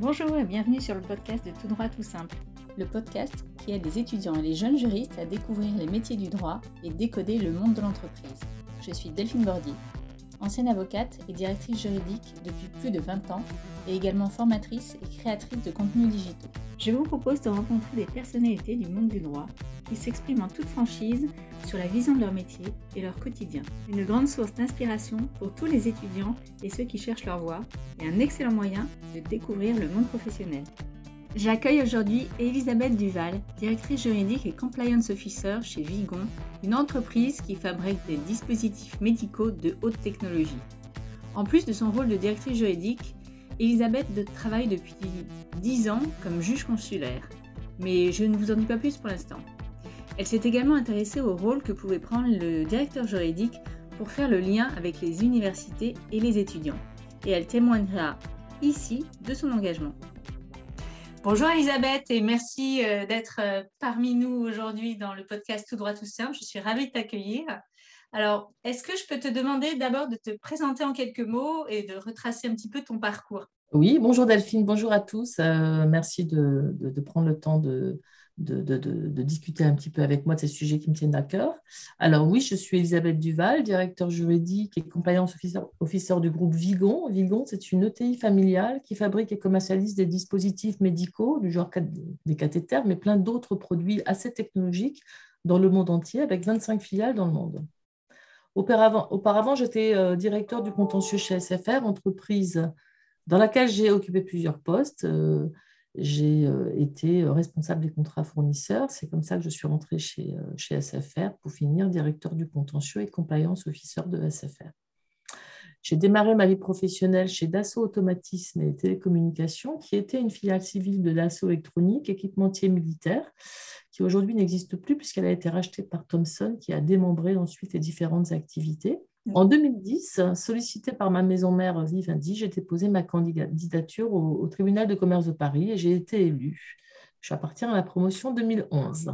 Bonjour et bienvenue sur le podcast de Tout droit tout simple. Le podcast qui aide les étudiants et les jeunes juristes à découvrir les métiers du droit et décoder le monde de l'entreprise. Je suis Delphine Bordy, ancienne avocate et directrice juridique depuis plus de 20 ans et également formatrice et créatrice de contenus digitaux. Je vous propose de rencontrer des personnalités du monde du droit qui s'expriment en toute franchise sur la vision de leur métier et leur quotidien. Une grande source d'inspiration pour tous les étudiants et ceux qui cherchent leur voie et un excellent moyen de découvrir le monde professionnel. J'accueille aujourd'hui Elisabeth Duval, directrice juridique et compliance officer chez Vigon, une entreprise qui fabrique des dispositifs médicaux de haute technologie. En plus de son rôle de directrice juridique, Elisabeth travaille depuis 10 ans comme juge consulaire. Mais je ne vous en dis pas plus pour l'instant. Elle s'est également intéressée au rôle que pouvait prendre le directeur juridique pour faire le lien avec les universités et les étudiants. Et elle témoignera ici de son engagement. Bonjour Elisabeth et merci euh, d'être euh, parmi nous aujourd'hui dans le podcast Tout droit tout simple. Je suis ravie de t'accueillir. Alors, est-ce que je peux te demander d'abord de te présenter en quelques mots et de retracer un petit peu ton parcours? Oui, bonjour Delphine, bonjour à tous. Euh, merci de, prendre le temps de, de, discuter un petit peu avec moi de ces sujets qui me tiennent à cœur. Alors oui, je suis Elisabeth Duval, directeur juridique et compliance officer, du groupe Vigon. Vigon, c'est une ETI familiale qui fabrique et commercialise des dispositifs médicaux du genre des cathéters, mais plein d'autres produits assez technologiques dans le monde entier, avec 25 filiales dans le monde. Auparavant, j'étais euh, directeur du contentieux chez SFR, entreprise dans laquelle j'ai occupé plusieurs postes. Euh, j'ai euh, été euh, responsable des contrats fournisseurs. C'est comme ça que je suis rentrée chez, euh, SFR pour finir directeur du contentieux et compliance officer de SFR. J'ai démarré ma vie professionnelle chez Dassault Automatisme et Télécommunications, qui était une filiale civile de Dassault Électronique, équipementier militaire, qui aujourd'hui n'existe plus puisqu'elle a été rachetée par Thomson, qui a démembré ensuite les différentes activités. En 2010, sollicité par ma maison mère Vivendi, j'ai déposé ma candidature au, tribunal de commerce de Paris et j'ai été élue. Je appartiens à la promotion 2011.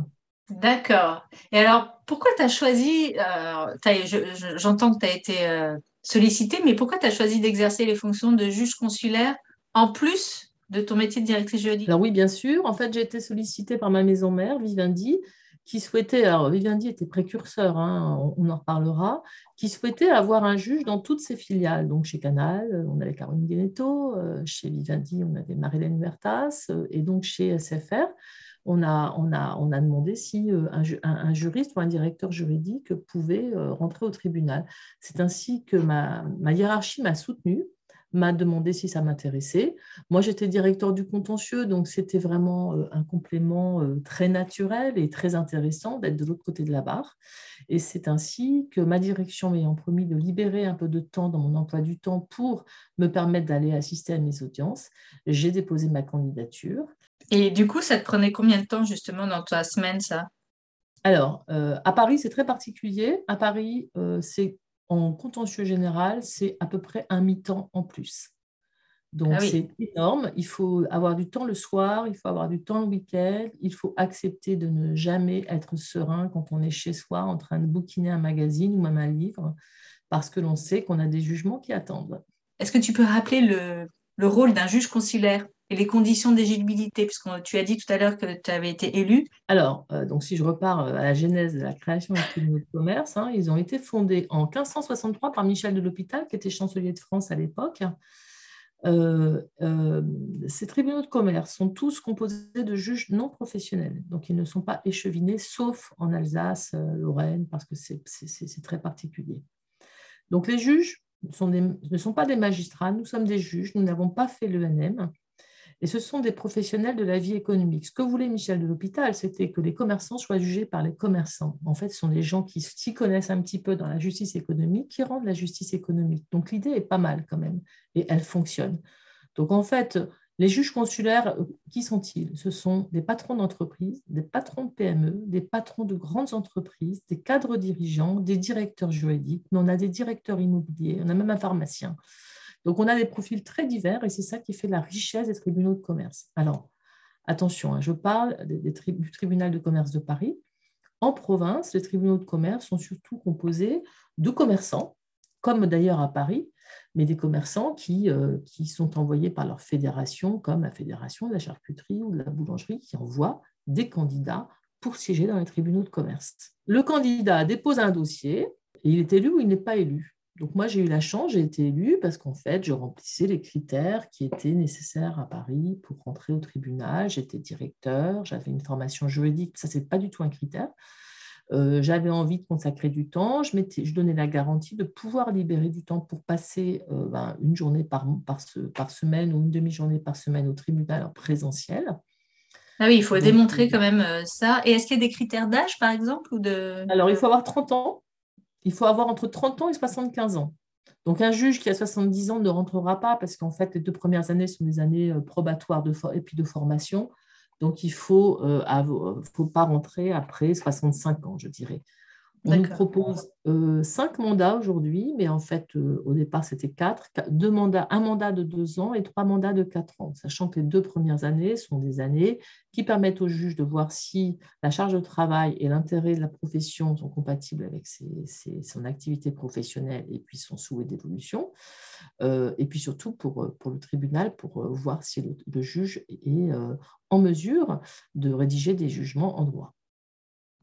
D'accord. Et alors, pourquoi tu as choisi, j'entends que tu as été euh, sollicité, mais pourquoi tu as choisi d'exercer les fonctions de juge consulaire en plus de ton métier de directrice juridique? Alors oui, bien sûr. En fait, j'ai été sollicitée par ma maison mère, Vivendi, qui souhaitait, alors Vivendi était précurseur, hein, on, en reparlera, qui souhaitait avoir un juge dans toutes ses filiales. Donc chez Canal, on avait Caroline Guénetto, euh, chez Vivendi, on avait Marilène Huertas, euh, et donc chez SFR, on a, on a, on a demandé si euh, un, juriste ou un directeur juridique pouvait rentrer au tribunal. C'est ainsi que ma, ma hiérarchie m'a soutenue m'a demandé si ça m'intéressait. Moi, j'étais directeur du contentieux, donc c'était vraiment euh, un complément euh, très naturel et très intéressant d'être de l'autre côté de la barre. Et c'est ainsi que ma direction m'ayant promis de libérer un peu de temps dans mon emploi du temps pour me permettre d'aller assister à mes audiences, j'ai déposé ma candidature. Et du coup, ça te prenait combien de temps justement dans ta semaine, ça? Alors, euh, à Paris, c'est très particulier. À Paris, c'est en contentieux général, c'est à peu près un mi-temps en plus. Donc ah c'est énorme. Il faut avoir du temps le soir, il faut avoir du temps le week-end, il faut accepter de ne jamais être serein quand on est chez soi en train de bouquiner un magazine ou même un livre, parce que l'on sait qu'on a des jugements qui attendent. Est-ce que tu peux rappeler le, le rôle d'un juge conciliaire et les conditions d'éligibilité, puisque tu as dit tout à l'heure que tu avais été élu. Alors, euh, donc si je repars euh, à la genèse de la création des tribunaux de commerce, hein, ils ont été fondés en 1563 par Michel de l'Hôpital, qui était chancelier de France à l'époque. Euh, ces tribunaux de commerce sont tous composés de juges non professionnels, donc ils ne sont pas échevinés, sauf en Alsace, Lorraine, parce que c'est très particulier. Donc les juges ne sont pas des magistrats, nous sommes des juges, nous n'avons pas fait l'ENM. Et ce sont des professionnels de la vie économique. Ce que voulait Michel de l'Hôpital, c'était que les commerçants soient jugés par les commerçants. En fait, ce sont des gens qui s'y connaissent un petit peu dans la justice économique, qui rendent la justice économique. Donc l'idée est pas mal quand même, et elle fonctionne. Donc en fait, les juges consulaires, qui sont-ils? Ce sont des patrons d'entreprise, des patrons de PME, des patrons de grandes entreprises, des cadres dirigeants, des directeurs juridiques, mais on a des directeurs immobiliers, on a même un pharmacien. Donc, on a des profils très divers et c'est ça qui fait la richesse des tribunaux de commerce. Alors, attention, hein, je parle du tribunal de commerce de Paris. En province, les tribunaux de commerce sont surtout composés de commerçants, comme d'ailleurs à Paris, mais des commerçants qui, qui sont envoyés par leur fédération, comme la fédération de la charcuterie ou de la boulangerie, qui envoient des candidats pour siéger dans les tribunaux de commerce. Le candidat dépose un dossier il est élu ou il n'est pas élu. Donc moi, j'ai eu la chance, j'ai été élue parce qu'en fait, je remplissais les critères qui étaient nécessaires à Paris pour rentrer au tribunal. J'étais directeur, j'avais une formation juridique, ça, c'est pas du tout un critère. Euh, j'avais envie de consacrer du temps, je, je, donnais la garantie de pouvoir libérer du temps pour passer euh, ben, une journée par, par, par, semaine ou une demi-journée par semaine au tribunal en présentiel. Ah oui, il faut démontrer euh, quand même ça. Et est-ce qu'il y a des critères d'âge, par exemple ou de... Alors, il faut avoir 30 ans il faut avoir entre 30 ans et 75 ans. Donc, un juge qui a 70 ans ne rentrera pas parce qu'en fait, les deux premières années sont des années euh, probatoires et puis de formation. Donc, il ne faut, euh, faut pas rentrer après 65 ans, je dirais. On nous propose euh, cinq mandats aujourd'hui, mais en fait, euh, au départ, c'était quatre. Deux mandats, un mandat de deux ans et trois mandats de quatre ans, sachant que les deux premières années sont des années qui permettent au juge de voir si la charge de travail et l'intérêt de la profession sont compatibles avec son activité professionnelle et puis son souhait d'évolution. Euh, et puis surtout pour, pour le tribunal, pour voir si le, le juge est en mesure de rédiger des jugements en droit.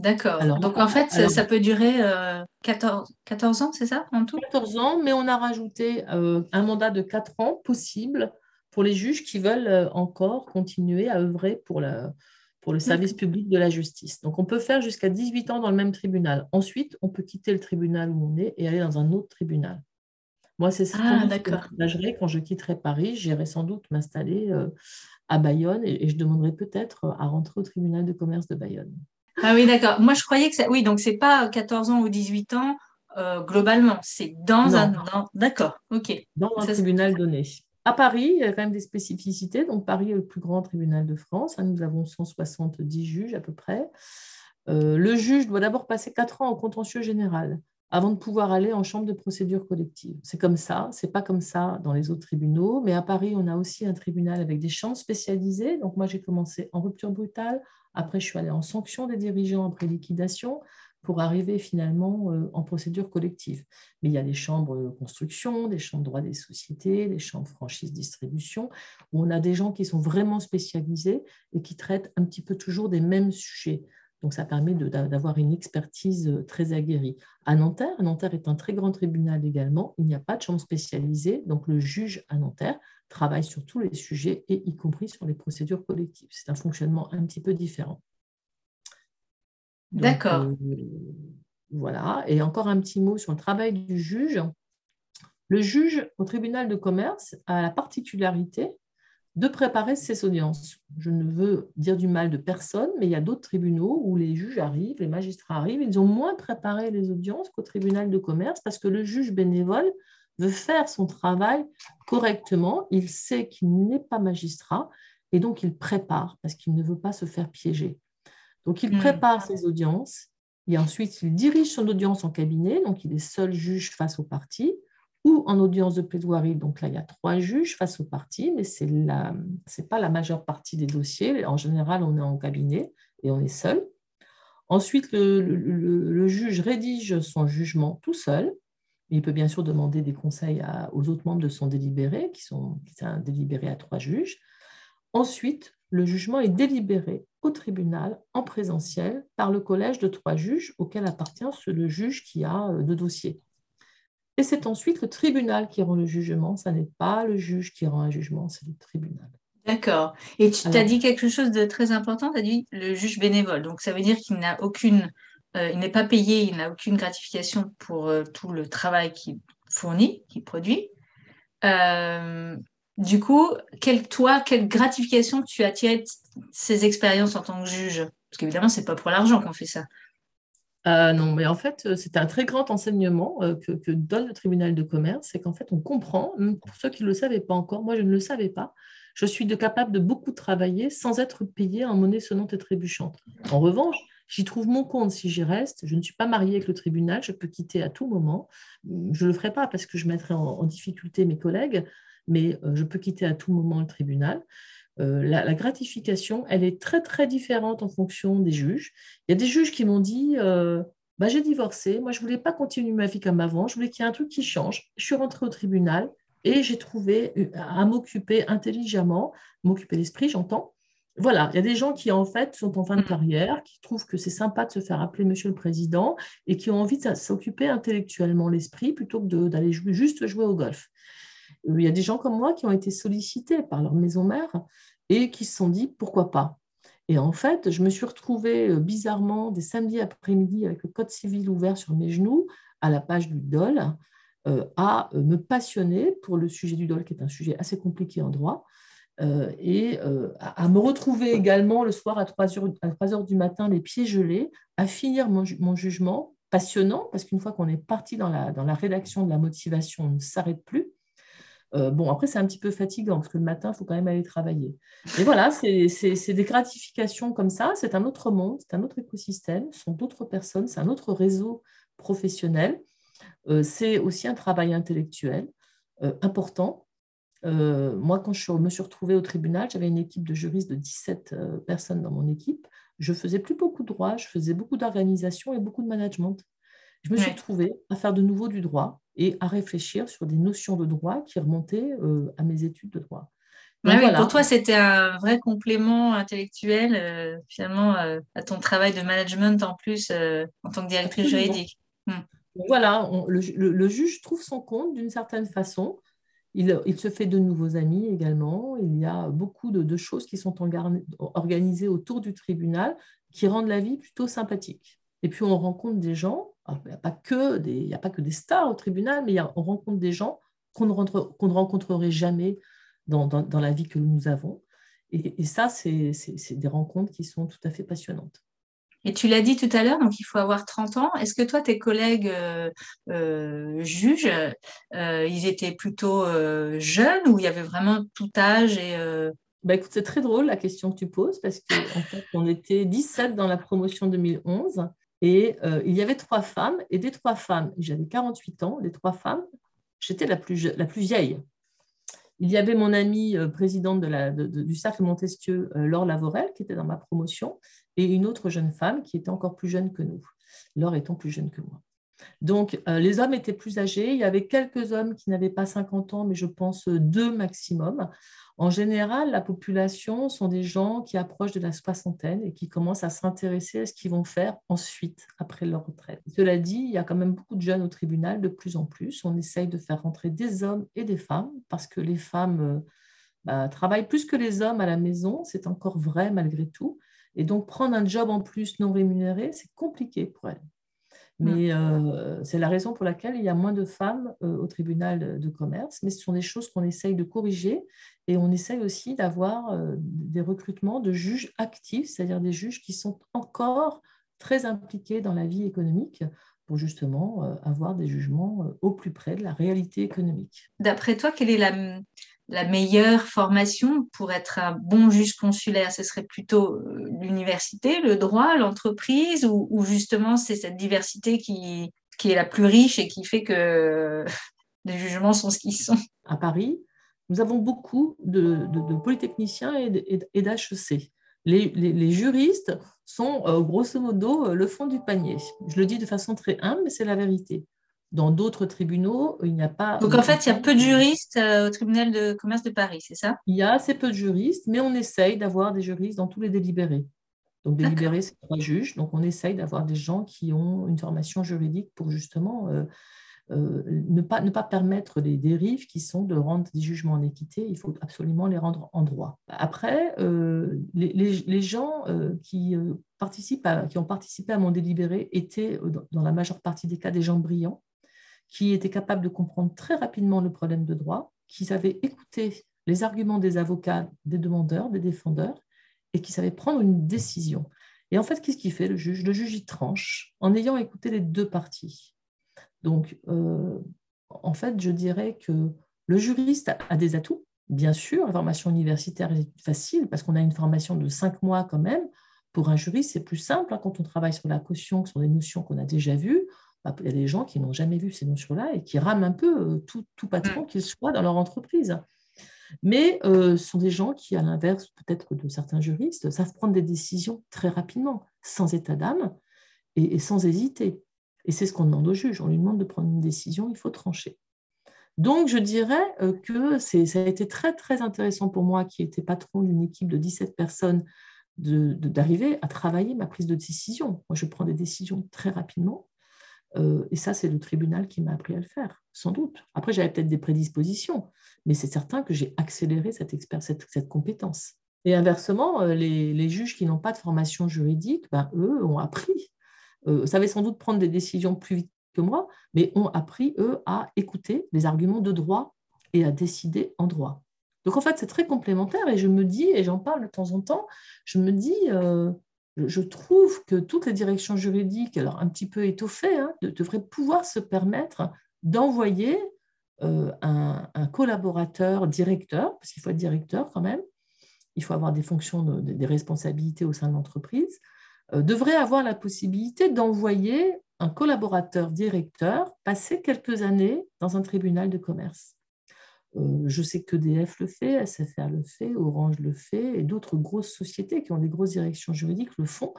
D'accord. Donc en fait, ça, peut durer 14, euh, 14 ans, c'est ça en tout? 14 ans, mais on a rajouté euh, un mandat de 4 ans possible pour les juges qui veulent euh, encore continuer à œuvrer pour, la, pour le service public de la justice. Donc on peut faire jusqu'à 18 ans dans le même tribunal. Ensuite, on peut quitter le tribunal où on est et aller dans un autre tribunal. Moi, c'est ça ah, que quand je quitterai Paris. J'irai sans doute m'installer à Bayonne et, et je demanderai peut-être à rentrer au tribunal de commerce de Bayonne. Ah oui, d'accord. Moi, je croyais que ça. Oui, donc c'est pas 14 ans ou 18 ans euh, globalement. C'est dans un. D'accord, ok. Dans un tribunal donné. À Paris, il y a quand même des spécificités. Donc, Paris est le plus grand tribunal de France. Hein, nous avons 170 juges à peu près. Euh, le juge doit d'abord passer 4 ans au contentieux général avant de pouvoir aller en chambre de procédure collective. C'est comme ça, c'est pas comme ça dans les autres tribunaux, mais à Paris, on a aussi un tribunal avec des chambres spécialisées. Donc moi, j'ai commencé en rupture brutale, après je suis allée en sanction des dirigeants après liquidation pour arriver finalement euh, en procédure collective. Mais il y a des chambres de construction, des chambres droit des sociétés, des chambres franchise distribution, où on a des gens qui sont vraiment spécialisés et qui traitent un petit peu toujours des mêmes sujets. Donc, ça permet d'avoir une expertise euh, très aguerrie. À Nanterre, Nanterre est un très grand tribunal également. Il n'y a pas de chambre spécialisée. Donc, le juge à Nanterre travaille sur tous les sujets et y compris sur les procédures collectives. C'est un fonctionnement un petit peu différent. D'accord. Euh, voilà. Et encore un petit mot sur le travail du juge. Le juge au tribunal de commerce a la particularité de préparer ces audiences. Je ne veux dire du mal de personne, mais il y a d'autres tribunaux où les juges arrivent, les magistrats arrivent, ils ont moins préparé les audiences qu'au tribunal de commerce parce que le juge bénévole veut faire son travail correctement, il sait qu'il n'est pas magistrat et donc il prépare parce qu'il ne veut pas se faire piéger. Donc il hmm. prépare ses audiences et ensuite il dirige son audience en cabinet, donc il est seul juge face aux parties ou en audience de plaidoirie. Donc là, il y a trois juges face aux parties, mais ce n'est pas la majeure partie des dossiers. En général, on est en cabinet et on est seul. Ensuite, le, juge rédige son jugement tout seul. Il peut bien sûr demander des conseils aux autres membres de son délibéré, qui sont qui un délibéré à trois juges. Ensuite, le jugement est délibéré au tribunal en présentiel par le collège de trois juges auquel appartient le juge qui a euh, deux dossiers. Et c'est ensuite le tribunal qui rend le jugement. Ce n'est pas le juge qui rend un jugement, c'est le tribunal. D'accord. Et tu as dit quelque chose de très important, tu as dit le juge bénévole. Donc ça veut dire qu'il n'a aucune, euh, il n'est pas payé, il n'a aucune gratification pour euh, tout le travail qu'il fournit, qu'il produit. Euh, du coup, quelle, toi, quelle gratification tu as tiré de ces expériences en tant que juge? Parce qu'évidemment, ce n'est pas pour l'argent qu'on fait ça. Euh, non, mais en fait, euh, c'est un très grand enseignement euh, que, donne le tribunal de commerce, c'est qu'en fait, on comprend, pour ceux qui ne le savaient pas encore, moi je ne le savais pas, je suis capable de beaucoup travailler sans être payé en monnaie sonnante et trébuchante. En revanche, j'y trouve mon compte si j'y reste. Je ne suis pas mariée avec le tribunal, je peux quitter à tout moment. Je ne le ferai pas parce que je mettrai en difficulté mes collègues, mais je peux quitter à tout moment le tribunal. Euh, la, gratification, elle est très très différente en fonction des juges. Il y a des juges qui m'ont dit, euh, bah, j'ai divorcé. Moi, je ne voulais pas continuer ma vie comme avant. Je voulais qu'il y ait un truc qui change. Je suis rentrée au tribunal et j'ai trouvé à m'occuper intelligemment, m'occuper l'esprit, j'entends. Voilà, il y a des gens qui en fait sont en fin de mm. carrière, qui trouvent que c'est sympa de se faire appeler Monsieur le Président et qui ont envie de s'occuper intellectuellement l'esprit plutôt que d'aller juste jouer au golf. Euh, il y a des gens comme moi qui ont été sollicités par leur maison mère et qui se sont dit pourquoi pas? Et en fait, je me suis retrouvée euh, bizarrement des samedis après-midi avec le code civil ouvert sur mes genoux à la page du DOL euh, à me passionner pour le sujet du DOL, qui est un sujet assez compliqué en droit, et à me retrouver également le soir à 3 heures, à 3 heures du matin, les pieds gelés, à finir mon, jugement passionnant, parce qu'une fois qu'on est parti dans la rédaction de la motivation, on ne s'arrête plus. Euh, bon, après, c'est un petit peu fatigant parce que le matin, il faut quand même aller travailler. Mais voilà, c'est des gratifications comme ça. C'est un autre monde, c'est un autre écosystème, ce sont d'autres personnes, c'est un autre réseau professionnel. Euh, c'est aussi un travail intellectuel euh, important. moi, quand je me suis retrouvée au tribunal, j'avais une équipe de juristes de 17 personnes dans mon équipe. Je faisais plus beaucoup de droit, je faisais beaucoup d'organisation et beaucoup de management. Je me suis retrouvée à faire de nouveau du droit et à réfléchir sur des notions de droit qui remontaient euh, à mes études de droit. Pour toi, c'était un vrai complément intellectuel, euh, finalement, euh, à ton travail de management en plus en tant que directrice juridique. Hmm. Voilà, le, juge trouve son compte d'une certaine façon. Il, se fait de nouveaux amis également. Il y a beaucoup de, de choses qui sont organisées autour du tribunal qui rendent la vie plutôt sympathique. Et puis on rencontre des gens il n'y a, pas que des, a pas que des stars au tribunal, mais on rencontre des gens qu'on ne, ne, rencontrerait jamais dans, dans, la vie que nous avons. Et, ça, c'est des rencontres qui sont tout à fait passionnantes. Et tu l'as dit tout à l'heure, donc il faut avoir 30 ans. Est-ce que toi, tes collègues euh, euh, juges, euh, ils étaient plutôt jeunes ou il y avait vraiment tout âge et, bah, écoute, c'est très drôle la question que tu poses parce qu'en en fait, on était 17 dans la promotion 2011 et euh, il y avait trois femmes, et des trois femmes, j'avais 48 ans, les trois femmes, j'étais la plus, la plus vieille. Il y avait mon amie euh, présidente du Cercle Montesquieu, euh, Laure Lavorel, qui était dans ma promotion, et une autre jeune femme qui était encore plus jeune que nous, Laure étant plus jeune que moi. Donc, les hommes étaient plus âgés. Il y avait quelques hommes qui n'avaient pas 50 ans, mais je pense deux maximum. En général, la population sont des gens qui approchent de la soixantaine et qui commencent à s'intéresser à ce qu'ils vont faire ensuite, après leur retraite. Cela dit, il y a quand même beaucoup de jeunes au tribunal, de plus en plus. On essaye de faire rentrer des hommes et des femmes parce que les femmes euh, bah, travaillent plus que les hommes à la maison. C'est encore vrai malgré tout. Et donc, prendre un job en plus non rémunéré, c'est compliqué pour elles. Mm. Mais euh, c'est la raison pour laquelle il y a moins de femmes euh, au tribunal de commerce. Mais ce sont des choses qu'on essaye de corriger et on essaye aussi d'avoir euh, des recrutements de juges actifs, c'est-à-dire des juges qui sont encore très impliqués dans la vie économique pour justement avoir des jugements au plus près de la réalité économique. D'après toi, quelle est la, la meilleure formation pour être un bon juge consulaire Ce serait plutôt euh, l'université, le droit, l'entreprise, ou, justement c'est cette diversité qui, est la plus riche et qui fait que les jugements sont ce qu'ils sont À Paris, nous avons beaucoup de, polytechniciens et d'HEC. Les, juristes sont euh, grosso modo le fond du panier. Je le dis de façon très humble, mais c'est la vérité. Dans d'autres tribunaux, il n'y a pas. Donc en fait, il y a peu de juristes euh, au tribunal de commerce de Paris, c'est ça? Il y a assez peu de juristes, mais on essaye d'avoir des juristes dans tous les délibérés. Donc délibérés, c'est trois juges. Donc on essaye d'avoir des gens qui ont une formation juridique pour justement euh, euh, ne, pas, ne pas permettre les dérives qui sont de rendre des jugements en équité. Il faut absolument les rendre en droit. Après, les, les, gens qui, participent qui ont participé à mon délibéré étaient, dans la majeure partie des cas, des gens brillants qui étaient capables de comprendre très rapidement le problème de droit, qui savaient écouter les arguments des avocats, des demandeurs, des défendeurs, et qui savaient prendre une décision. Et en fait, qu'est-ce qu'il fait le juge? Le juge y tranche en ayant écouté les deux parties. Donc, euh, en fait, je dirais que le juriste a des atouts. Bien sûr, la formation universitaire est facile parce qu'on a une formation de cinq mois quand même. Pour un juriste, c'est plus simple hein, quand on travaille sur la caution, sur des notions qu'on a déjà vues. Bah, il y a des gens qui n'ont jamais vu ces notions-là et qui rament un peu euh, tout, tout patron qu'il soit dans leur entreprise. Mais euh, ce sont des gens qui, à l'inverse peut-être de certains juristes, savent prendre des décisions très rapidement, sans état d'âme et, sans hésiter. Et c'est ce qu'on demande au juge. On lui demande de prendre une décision, il faut trancher. Donc, je dirais euh, que ça a été très, très intéressant pour moi, qui était patron d'une équipe de 17 personnes, d'arriver à travailler ma prise de décision. Moi, je prends des décisions très rapidement. Euh, et ça, c'est le tribunal qui m'a appris à le faire, sans doute. Après, j'avais peut-être des prédispositions, mais c'est certain que j'ai accéléré cette, cette, compétence. Et inversement, euh, les, juges qui n'ont pas de formation juridique, ben, eux, ont appris. Euh, savaient sans doute prendre des décisions plus vite que moi, mais ont appris, eux, à écouter les arguments de droit et à décider en droit. Donc, en fait, c'est très complémentaire et je me dis, et j'en parle de temps en temps, je me dis, euh, je trouve que toutes les directions juridiques, alors un petit peu étoffées, hein, devraient pouvoir se permettre d'envoyer euh, un, collaborateur directeur, parce qu'il faut être directeur quand même, il faut avoir des fonctions, des responsabilités au sein de l'entreprise, euh, devrait avoir la possibilité d'envoyer un collaborateur directeur passer quelques années dans un tribunal de commerce. Euh, je sais que EDF le fait, SFR le fait, Orange le fait, et d'autres grosses sociétés qui ont des grosses directions juridiques le font.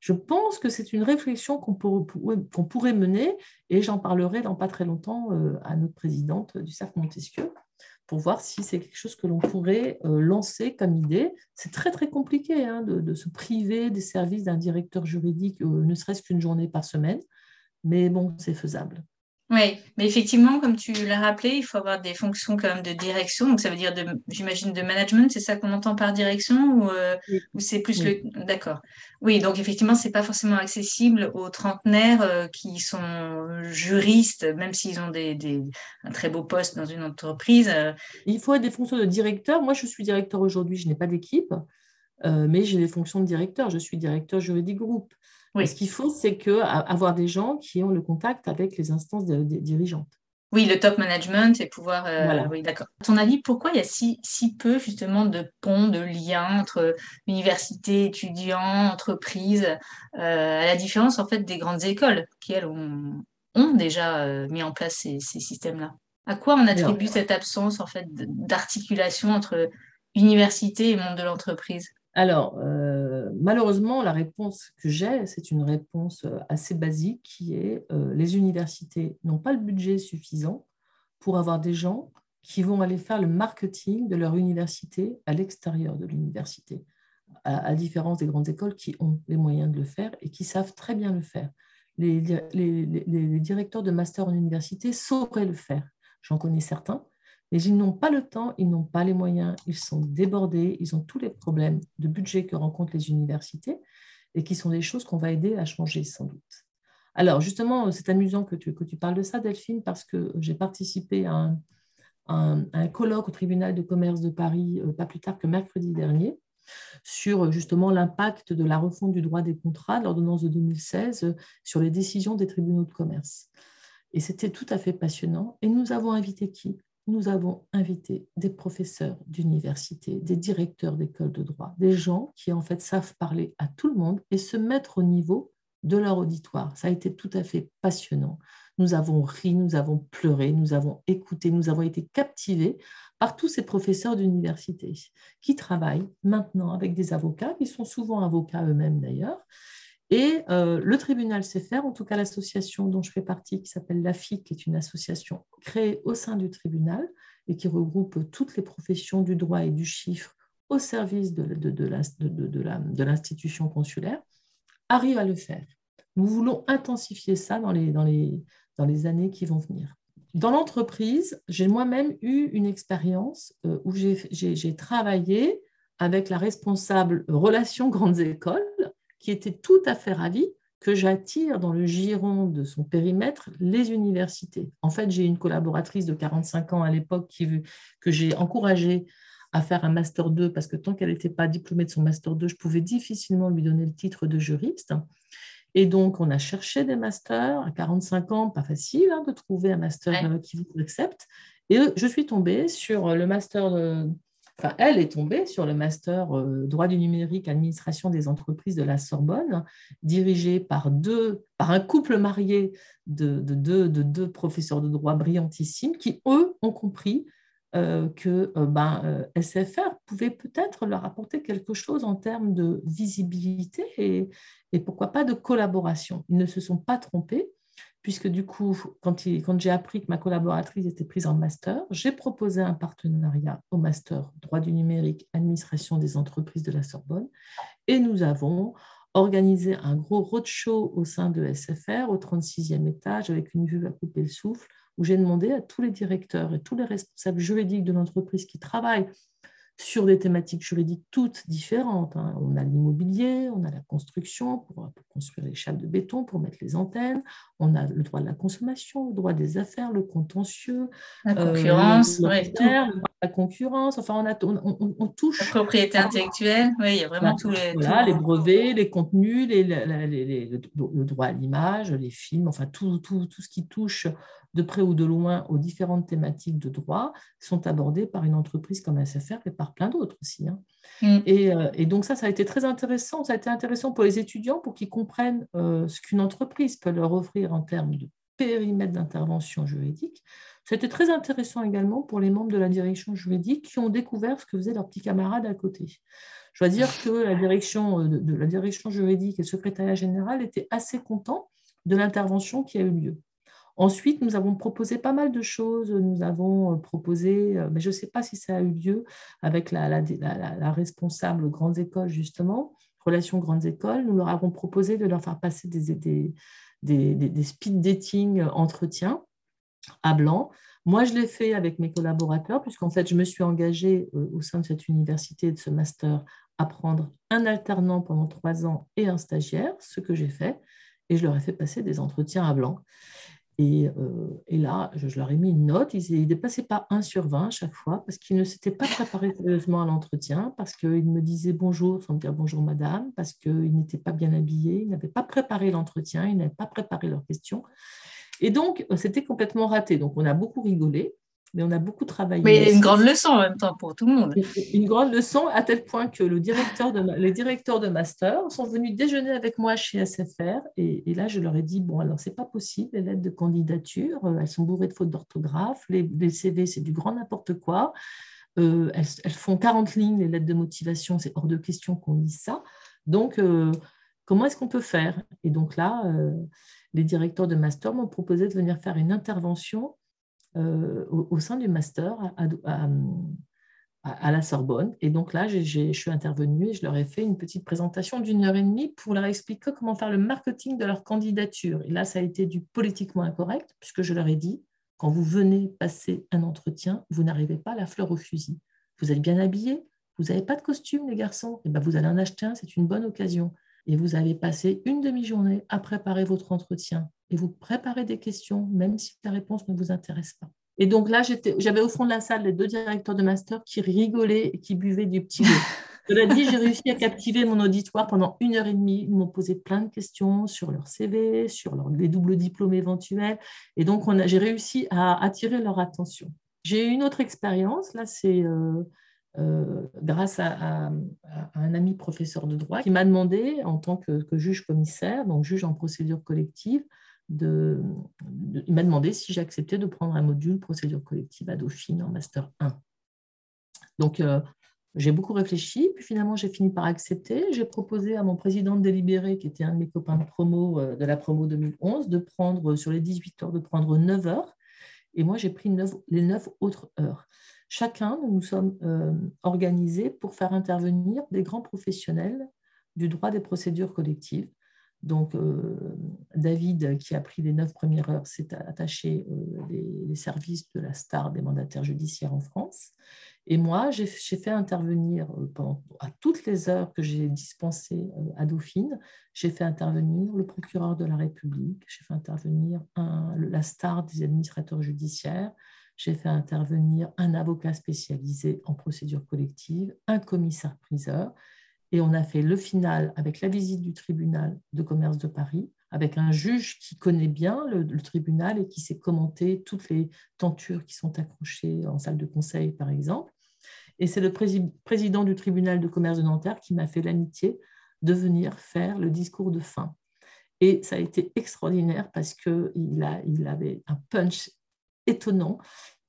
Je pense que c'est une réflexion qu'on pourrait, mener, et j'en parlerai dans pas très longtemps euh, à notre présidente du CERF Montesquieu, pour voir si c'est quelque chose que l'on pourrait euh, lancer comme idée. C'est très très compliqué hein, de, se priver des services d'un directeur juridique, ne serait-ce qu'une journée par semaine, mais bon, c'est faisable. Oui, mais effectivement, comme tu l'as rappelé, il faut avoir des fonctions quand même de direction. Donc, ça veut dire, j'imagine, de management. C'est ça qu'on entend par direction ou, euh, c'est plus le. D'accord. Oui, donc effectivement, c'est pas forcément accessible aux trentenaires euh, qui sont juristes, même s'ils ont des, un très beau poste dans une entreprise. Euh. Il faut être des fonctions de directeur. Moi, je suis directeur aujourd'hui, je n'ai pas d'équipe, mais j'ai des fonctions de directeur. Je suis directeur juridique groupe. Ce qu'il faut, c'est que, avoir des gens qui ont le contact avec les instances dirigeantes. Oui, le top management et pouvoir. Euh, oui, d'accord. À ton avis, pourquoi il y a si, si peu justement de ponts, de liens entre université, étudiants, entreprises, euh, à la différence en fait des grandes écoles qui elles ont, ont déjà euh, mis en place ces, ces systèmes-là? À quoi on attribue cette absence en fait d'articulation entre université et monde de l'entreprise? Alors, euh, malheureusement, la réponse que j'ai, c'est une réponse euh, assez basique qui est euh, les universités n'ont pas le budget suffisant pour avoir des gens qui vont aller faire le marketing de leur université à l'extérieur de l'université, à, différence des grandes écoles qui ont les moyens de le faire et qui savent très bien le faire. Les, les directeurs de master en université sauraient le faire. J'en connais certains mais ils n'ont pas le temps, ils n'ont pas les moyens, ils sont débordés, ils ont tous les problèmes de budget que rencontrent les universités et qui sont des choses qu'on va aider à changer sans doute. Alors justement, c'est amusant que tu, que tu parles de ça, Delphine, parce que j'ai participé à un, colloque au tribunal de commerce de Paris, euh, pas plus tard que mercredi dernier, sur justement l'impact de la refonte du droit des contrats de l'ordonnance de 2016 euh, sur les décisions des tribunaux de commerce. Et c'était tout à fait passionnant. Et nous avons invité qui? Nous avons invité des professeurs d'université, des directeurs d'écoles de droit, des gens qui en fait savent parler à tout le monde et se mettre au niveau de leur auditoire. Ça a été tout à fait passionnant. Nous avons ri, nous avons pleuré, nous avons écouté, nous avons été captivés par tous ces professeurs d'université qui travaillent maintenant avec des avocats, qui sont souvent avocats eux-mêmes d'ailleurs, et euh, le tribunal sait faire, en tout cas l'association dont je fais partie, qui s'appelle l'AFIC, qui est une association créée au sein du tribunal et qui regroupe toutes les professions du droit et du chiffre au service de, l'institution consulaire, arrive à le faire. Nous voulons intensifier ça dans les années qui vont venir. Dans l'entreprise, j'ai moi-même eu une expérience euh, où j'ai travaillé avec la responsable relations grandes écoles qui était tout à fait ravi que j'attire dans le giron de son périmètre les universités. En fait, j'ai une collaboratrice de 45 ans à l'époque que j'ai encouragée à faire un master 2 parce que tant qu'elle n'était pas diplômée de son master 2, je pouvais difficilement lui donner le titre de juriste. Et donc, on a cherché des masters à 45 ans, pas facile hein, de trouver un master euh, qui vous accepte. Et je suis tombée sur le master elle est tombée sur le master euh, droit du numérique, administration des entreprises de la Sorbonne, dirigé par, deux, un couple marié de, de, deux professeurs de droit brillantissimes qui, eux, ont compris euh, que euh, ben, SFR pouvait peut-être leur apporter quelque chose en termes de visibilité et, et pourquoi pas de collaboration. Ils ne se sont pas trompés. Puisque du coup, quand, j'ai appris que ma collaboratrice était prise en master, j'ai proposé un partenariat au master droit du numérique, administration des entreprises de la Sorbonne, et nous avons organisé un gros roadshow au sein de SFR, au 36e étage, avec une vue à couper le souffle, où j'ai demandé à tous les directeurs et tous les responsables juridiques de l'entreprise qui travaillent sur des thématiques juridiques toutes différentes. Hein. On a l'immobilier, on a la construction pour, construire les chables de béton, pour mettre les antennes, on a le droit de la consommation, le droit des affaires, le contentieux, la concurrence, euh, la concurrence, enfin on, a, on, touche. La propriété intellectuelle, oui, il y a vraiment tous les. Voilà, les brevets, les contenus, les, le droit à l'image, les films, enfin tout, tout, tout ce qui touche de près ou de loin aux différentes thématiques de droit sont abordées par une entreprise comme SFR et par plein d'autres aussi. Hein. Mm. Euh, et, donc ça, ça a été très intéressant. Ça a été intéressant pour les étudiants pour qu'ils comprennent euh, ce qu'une entreprise peut leur offrir en termes de périmètre d'intervention juridique. C'était très intéressant également pour les membres de la direction juridique qui ont découvert ce que faisaient leurs petits camarades à côté. Je dois dire que la direction, euh, de la direction juridique et le secrétariat général étaient assez contents de l'intervention qui a eu lieu. Ensuite, nous avons proposé pas mal de choses. Nous avons euh, proposé, euh, mais je ne sais pas si ça a eu lieu avec la, responsable grandes écoles, justement, relations grandes écoles. Nous leur avons proposé de leur faire passer des, des, speed dating entretiens à blanc. Moi, je l'ai fait avec mes collaborateurs, puisqu'en fait, je me suis engagée euh, au sein de cette université, de ce master, à prendre un alternant pendant trois ans et un stagiaire, ce que j'ai fait, et je leur ai fait passer des entretiens à blanc. Euh, et, là, je, leur ai mis une note. Ils ne dépassaient pas 1 sur 20 à chaque fois parce qu'ils ne s'étaient pas préparés sérieusement à l'entretien, parce qu'ils me disaient bonjour sans me dire bonjour madame, parce qu'ils n'étaient pas bien habillés, ils n'avaient pas préparé l'entretien, ils n'avaient pas préparé leurs questions. Et donc, c'était complètement raté. Donc, on a beaucoup rigolé mais on a beaucoup travaillé. Mais une grande leçon en même temps pour tout le monde. Une grande leçon à tel point que le directeur de, les directeurs de master sont venus déjeuner avec moi chez SFR et, là je leur ai dit bon alors c'est pas possible les lettres de candidature euh, elles sont bourrées de fautes d'orthographe les, CV c'est du grand n'importe quoi euh, elles, font 40 lignes les lettres de motivation c'est hors de question qu'on lise ça donc euh, comment est-ce qu'on peut faire? Et donc là les directeurs de master m'ont proposé de venir faire une intervention euh, au, sein du master à, la Sorbonne. Et donc là, je suis intervenue et je leur ai fait une petite présentation d'une heure et demie pour leur expliquer comment faire le marketing de leur candidature. Et là, ça a été du politiquement incorrect, puisque je leur ai dit, quand vous venez passer un entretien, vous n'arrivez pas à la fleur au fusil. Vous êtes bien habillé, vous n'avez pas de costume, les garçons, et eh ben vous allez en acheter un, c'est une bonne occasion. Et vous avez passé une demi-journée à préparer votre entretien et vous préparez des questions, même si la réponse ne vous intéresse pas. Et donc là, j'avais au fond de la salle les deux directeurs de master qui rigolaient et qui buvaient du petit lait. Cela dit, j'ai réussi à captiver mon auditoire pendant une heure et demie. Ils m'ont posé plein de questions sur leur CV, sur leur, les doubles diplômes éventuels. Et donc, j'ai réussi à attirer leur attention. J'ai eu une autre expérience. Là, c'est euh, euh, grâce à, un ami professeur de droit qui m'a demandé, en tant que, juge commissaire, donc juge en procédure collective, il m'a demandé si j'acceptais de prendre un module procédure collective à Dauphine en Master 1. Donc, euh, j'ai beaucoup réfléchi, puis finalement, j'ai fini par accepter. J'ai proposé à mon président de délibéré, qui était un de mes copains de promo euh, de la promo 2011, de prendre sur les 18 heures, de prendre 9 heures. Et moi, j'ai pris les 9 autres heures. Chacun, nous nous sommes euh, organisés pour faire intervenir des grands professionnels du droit des procédures collectives donc, euh, David, qui a pris les neuf premières heures, s'est attaché euh, les, services de la star des mandataires judiciaires en France. Et moi, j'ai fait intervenir euh, à toutes les heures que j'ai dispensées à Dauphine, j'ai fait intervenir le procureur de la République, j'ai fait intervenir la star des administrateurs judiciaires, j'ai fait intervenir un avocat spécialisé en procédure collective, un commissaire-priseur, et on a fait le final avec la visite du tribunal de commerce de Paris, avec un juge qui connaît bien le, tribunal et qui sait commenter toutes les tentures qui sont accrochées en salle de conseil, par exemple. Et c'est le président du tribunal de commerce de Nanterre qui m'a fait l'amitié de venir faire le discours de fin. Et ça a été extraordinaire parce qu'il il avait un punch étonnant.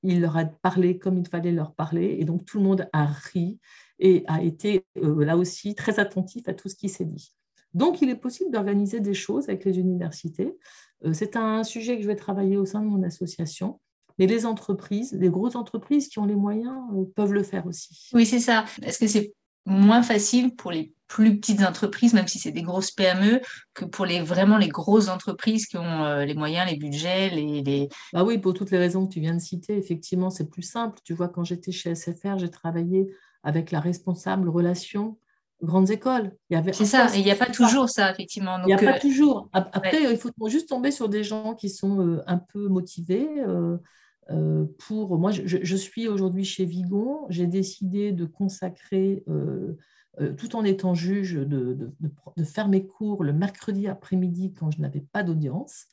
Il leur a parlé comme il fallait leur parler. Et donc tout le monde a ri et a été euh, là aussi très attentif à tout ce qui s'est dit. Donc, il est possible d'organiser des choses avec les universités. Euh, c'est un sujet que je vais travailler au sein de mon association. Mais les entreprises, les grosses entreprises qui ont les moyens euh, peuvent le faire aussi. Oui, c'est ça. Est-ce que c'est moins facile pour les plus petites entreprises, même si c'est des grosses PME, que pour les vraiment les grosses entreprises qui ont euh, les moyens, les budgets, les, les, Bah oui, pour toutes les raisons que tu viens de citer, effectivement, c'est plus simple. Tu vois, quand j'étais chez SFR, j'ai travaillé avec la responsable relation grandes écoles. C'est ça, et il n'y a pas toujours ça, effectivement. il n'y a pas euh, toujours. Après, il faut juste tomber sur des gens qui sont euh, un peu motivés. Euh, pour moi, je, suis aujourd'hui chez Vigon. J'ai décidé de consacrer, tout en étant juge, de, faire mes cours le mercredi après-midi quand je n'avais pas d'audience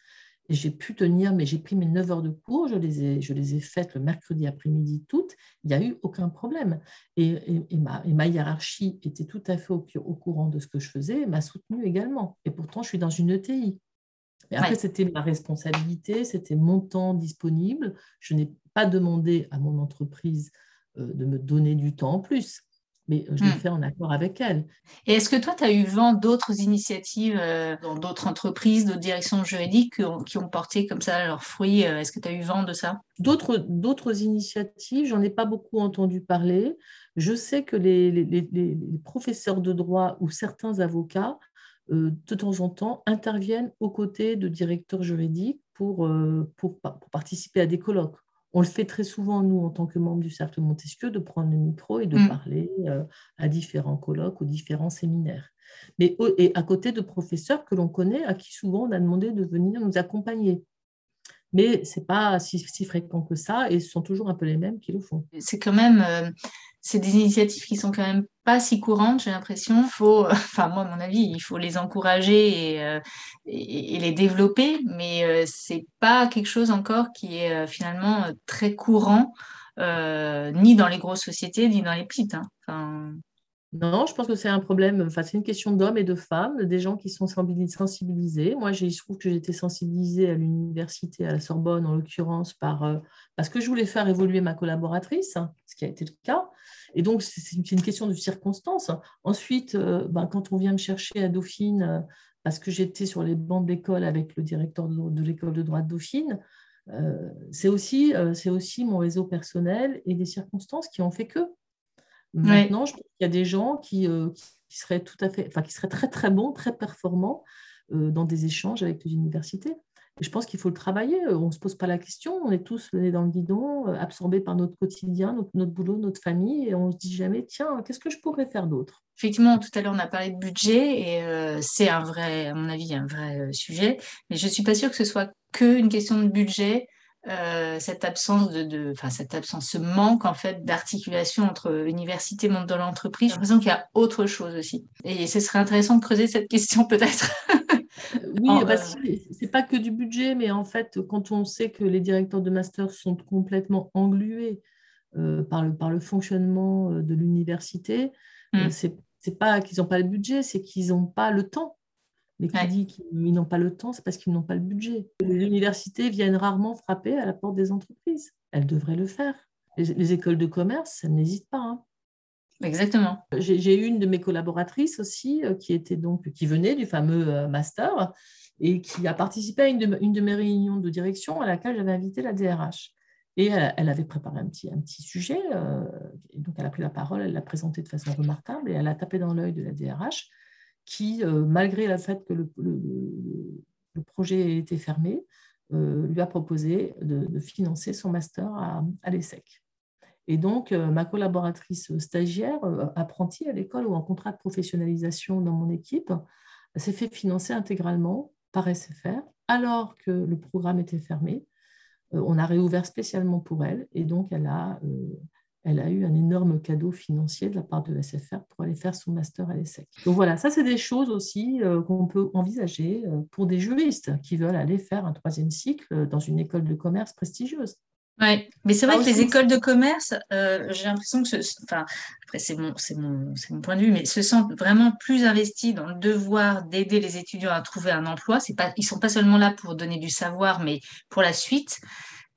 j'ai pu tenir, mais j'ai pris mes 9 heures de cours, je les ai, je les ai faites le mercredi après-midi toutes, il n'y a eu aucun problème. Et, et, ma, et, hiérarchie était tout à fait au, courant de ce que je faisais, m'a soutenue également. Et pourtant, je suis dans une ETI. Mais après, c'était ma responsabilité, c'était mon temps disponible. Je n'ai pas demandé à mon entreprise euh, de me donner du temps en plus mais euh, je l'ai hmm. fait en accord avec elle. Et est-ce que toi, tu as eu vent d'autres initiatives euh, dans d'autres entreprises, d'autres directions juridiques qui ont, porté comme ça leurs fruits Est-ce que tu as eu vent de ça? D'autres initiatives, j'en ai pas beaucoup entendu parler. Je sais que les, les, professeurs de droit ou certains avocats, de temps en temps, interviennent aux côtés de directeurs juridiques pour, pour, pour participer à des colloques on le fait très souvent, nous, en tant que membres du Cercle Montesquieu, de prendre le micro et de mm. parler euh, à différents colloques ou différents séminaires. Mais et à côté de professeurs que l'on connaît, à qui souvent on a demandé de venir nous accompagner. Mais ce n'est pas si, fréquent que ça, et ce sont toujours un peu les mêmes qui le font. C'est quand même euh, c'est des initiatives qui sont quand même pas si courantes, j'ai l'impression. Faut, enfin moi, à mon avis, il faut les encourager et, euh, les développer, mais euh, c'est pas quelque chose encore qui est euh, finalement très courant, ni dans les grosses sociétés, ni dans les petites. Hein. Non, je pense que c'est un problème, enfin, c'est une question d'hommes et de femmes, des gens qui sont sensibilisés. Moi, je trouve que j'étais sensibilisée à l'université, à la Sorbonne en l'occurrence, par, parce que je voulais faire évoluer ma collaboratrice, ce qui a été le cas. Et donc, c'est une question de circonstances. Ensuite, euh, ben, quand on vient me chercher à Dauphine, euh, parce que j'étais sur les bancs de l'école avec le directeur de, l'école de droit de Dauphine, euh, c'est aussi, aussi mon réseau personnel et des circonstances qui ont fait que. Maintenant, je pense qu'il y a des gens qui, qui, seraient tout à fait, enfin, qui seraient très très bons, très performants dans des échanges avec les universités je pense qu'il faut le travailler. On ne se pose pas la question. On est tous le nez dans le guidon, euh, absorbés par notre quotidien, notre, boulot, notre famille. Et on ne se dit jamais, tiens, qu'est-ce que je pourrais faire d'autre? Effectivement, tout à l'heure, on a parlé de budget et euh, c'est un vrai, à mon avis, un vrai euh, sujet. Mais je ne suis pas sûre que ce soit qu'une question de budget. Cette absence de, enfin cette absence, ce manque en fait d'articulation entre université et monde de l'entreprise. J'ai l'impression qu'il y a autre chose aussi. Et ce serait intéressant de creuser cette question peut-être. Oui, parce que c'est pas que du budget, mais en fait, quand on sait que les directeurs de master sont complètement englués euh, par, le, par le fonctionnement euh, de l'université, euh, ce c'est pas qu'ils n'ont pas le budget, c'est qu'ils n'ont pas le temps. Mais qui dit qu'ils n'ont pas le temps, c'est parce qu'ils n'ont pas le budget. Les universités viennent rarement frapper à la porte des entreprises. Elles devraient le faire. Les, écoles de commerce, elles n'hésitent pas. Hein. Exactement. J'ai eu une de mes collaboratrices aussi euh, qui était donc qui venait du fameux euh, master et qui a participé à une de, mes réunions de direction à laquelle j'avais invité la DRH. Et elle, avait préparé un petit, un petit sujet, euh, et donc elle a pris la parole, elle l'a présenté de façon remarquable et elle a tapé dans l'œil de la DRH qui, malgré le fait que le, projet était fermé, lui a proposé de, financer son master à, l'ESSEC. Et donc, euh, ma collaboratrice stagiaire, euh, apprentie à l'école ou en contrat de professionnalisation dans mon équipe, s'est fait financer intégralement par SFR, alors que le programme était fermé. Euh, on a réouvert spécialement pour elle, et donc elle a, elle a eu un énorme cadeau financier de la part de SFR pour aller faire son master à l'ESSEC. Donc voilà, ça c'est des choses aussi qu'on peut envisager pour des juristes qui veulent aller faire un troisième cycle dans une école de commerce prestigieuse. Oui, mais c'est vrai que les écoles de commerce, euh, j'ai l'impression que, enfin, après c'est mon, c'est mon, c'est mon point de vue, mais se sentent vraiment plus investis dans le devoir d'aider les étudiants à trouver un emploi. C'est pas, ils sont pas seulement là pour donner du savoir, mais pour la suite.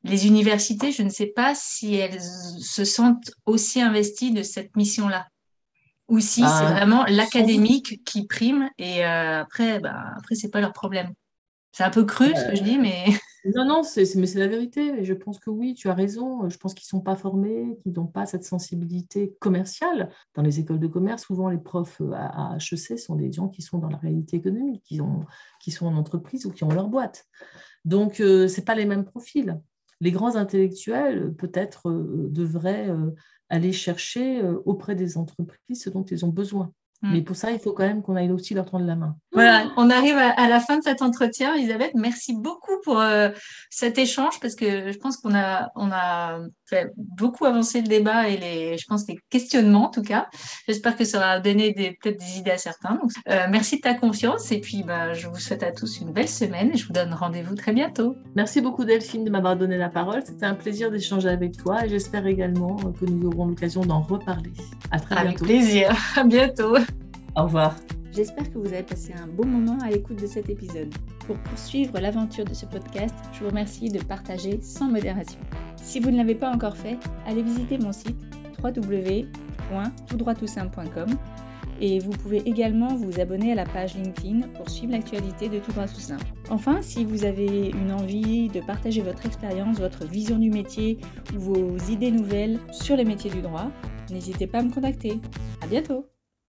Les universités, je ne sais pas si elles se sentent aussi investies de cette mission-là ou si c'est bah, vraiment l'académique qui prime et euh, après, bah, après c'est pas leur problème. C'est un peu cru ce que je dis, mais. Non, non, c'est, mais c'est la vérité. Je pense que oui, tu as raison. Je pense qu'ils ne sont pas formés, qu'ils n'ont pas cette sensibilité commerciale. Dans les écoles de commerce, souvent les profs à, HEC sont des gens qui sont dans la réalité économique, qui, ont, qui sont en entreprise ou qui ont leur boîte. Donc, euh, ce n'est pas les mêmes profils. Les grands intellectuels, peut-être, euh, devraient aller chercher auprès des entreprises ce dont ils ont besoin. Mm. Mais pour ça, il faut quand même qu'on aille aussi leur tendre la main. Voilà, on arrive à, la fin de cet entretien. Elisabeth, merci beaucoup pour euh, cet échange parce que je pense qu'on a, on a fait beaucoup avancer le débat et les, je pense les questionnements en tout cas. J'espère que ça va donner peut-être des idées à certains. Donc, euh, merci de ta confiance et puis bah, je vous souhaite à tous une belle semaine et je vous donne rendez-vous très bientôt. Merci beaucoup Delphine de m'avoir donné la parole. C'était un plaisir d'échanger avec toi et j'espère également que nous aurons l'occasion d'en reparler. À très bientôt. Avec plaisir. À bientôt. Au revoir. J'espère que vous avez passé un bon moment à l'écoute de cet épisode. Pour poursuivre l'aventure de ce podcast, je vous remercie de partager sans modération. Si vous ne l'avez pas encore fait, allez visiter mon site www.toutdroittoutsimple.com et vous pouvez également vous abonner à la page LinkedIn pour suivre l'actualité de Tout droit tout simple. Enfin, si vous avez une envie de partager votre expérience, votre vision du métier ou vos idées nouvelles sur les métiers du droit, n'hésitez pas à me contacter. À bientôt!